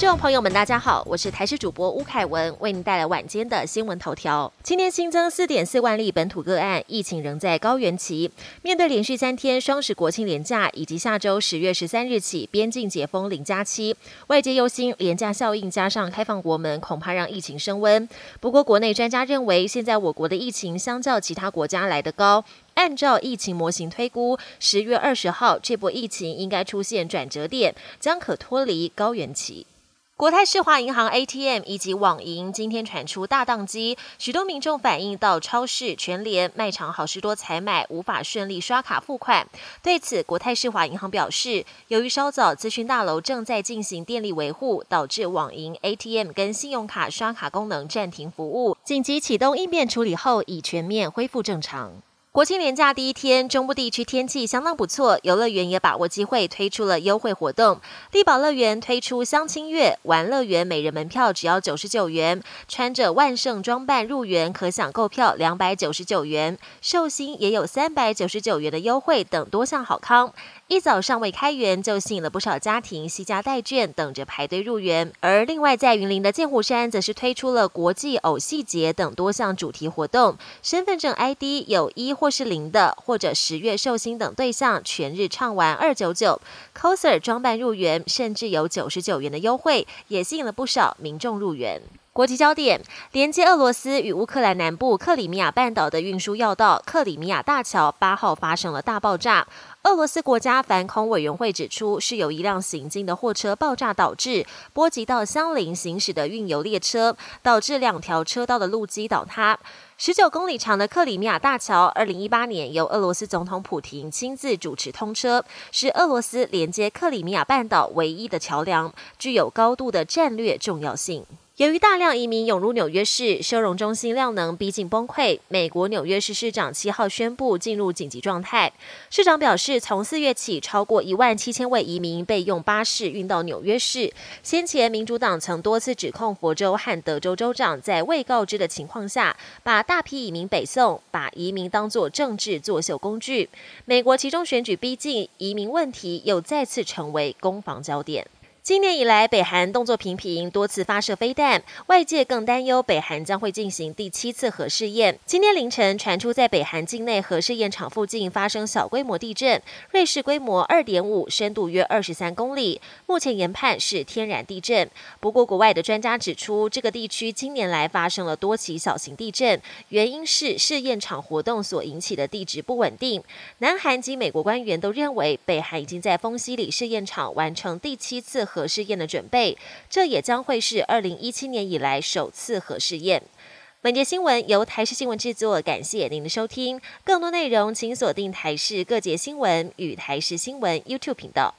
众朋友们，大家好，我是台视主播吴凯文，为您带来晚间的新闻头条。今天新增四点四万例本土个案，疫情仍在高原期。面对连续三天双十国庆连假，以及下周十月十三日起边境解封零加七，外界忧心廉价效应加上开放国门，恐怕让疫情升温。不过，国内专家认为，现在我国的疫情相较其他国家来得高。按照疫情模型推估，十月二十号这波疫情应该出现转折点，将可脱离高原期。国泰世华银行 ATM 以及网银今天传出大宕机，许多民众反映到超市、全联、卖场好事多采买无法顺利刷卡付款。对此，国泰世华银行表示，由于稍早资讯大楼正在进行电力维护，导致网银 ATM 跟信用卡刷卡功能暂停服务，紧急启动应变处理后，已全面恢复正常。国庆连假第一天，中部地区天气相当不错，游乐园也把握机会推出了优惠活动。力宝乐园推出相亲月玩乐园，每人门票只要九十九元，穿着万圣装扮入园可享购票两百九十九元，寿星也有三百九十九元的优惠等多项好康。一早尚未开园，就吸引了不少家庭惜家带眷，等着排队入园。而另外在云林的剑湖山，则是推出了国际偶戏节等多项主题活动，身份证 ID 有一或或是零的，或者十月寿星等对象，全日畅玩二九九；coser 装扮入园，甚至有九十九元的优惠，也吸引了不少民众入园。国际焦点：连接俄罗斯与乌克兰南部克里米亚半岛的运输要道克里米亚大桥八号发生了大爆炸。俄罗斯国家反恐委员会指出，是有一辆行进的货车爆炸导致，波及到相邻行驶的运油列车，导致两条车道的路基倒塌。十九公里长的克里米亚大桥，二零一八年由俄罗斯总统普廷亲自主持通车，是俄罗斯连接克里米亚半岛唯一的桥梁，具有高度的战略重要性。由于大量移民涌入纽约市，收容中心量能逼近崩溃。美国纽约市市长七号宣布进入紧急状态。市长表示，从四月起，超过一万七千位移民被用巴士运到纽约市。先前，民主党曾多次指控佛州和德州州长在未告知的情况下，把大批移民北送，把移民当作政治作秀工具。美国其中选举逼近，移民问题又再次成为攻防焦点。今年以来，北韩动作频频，多次发射飞弹，外界更担忧北韩将会进行第七次核试验。今天凌晨传出，在北韩境内核试验场附近发生小规模地震，瑞士规模二点五，深度约二十三公里。目前研判是天然地震。不过，国外的专家指出，这个地区近年来发生了多起小型地震，原因是试验场活动所引起的地质不稳定。南韩及美国官员都认为，北韩已经在丰西里试验场完成第七次。核试验的准备，这也将会是二零一七年以来首次核试验。本节新闻由台视新闻制作，感谢您的收听。更多内容请锁定台视各节新闻与台视新闻 YouTube 频道。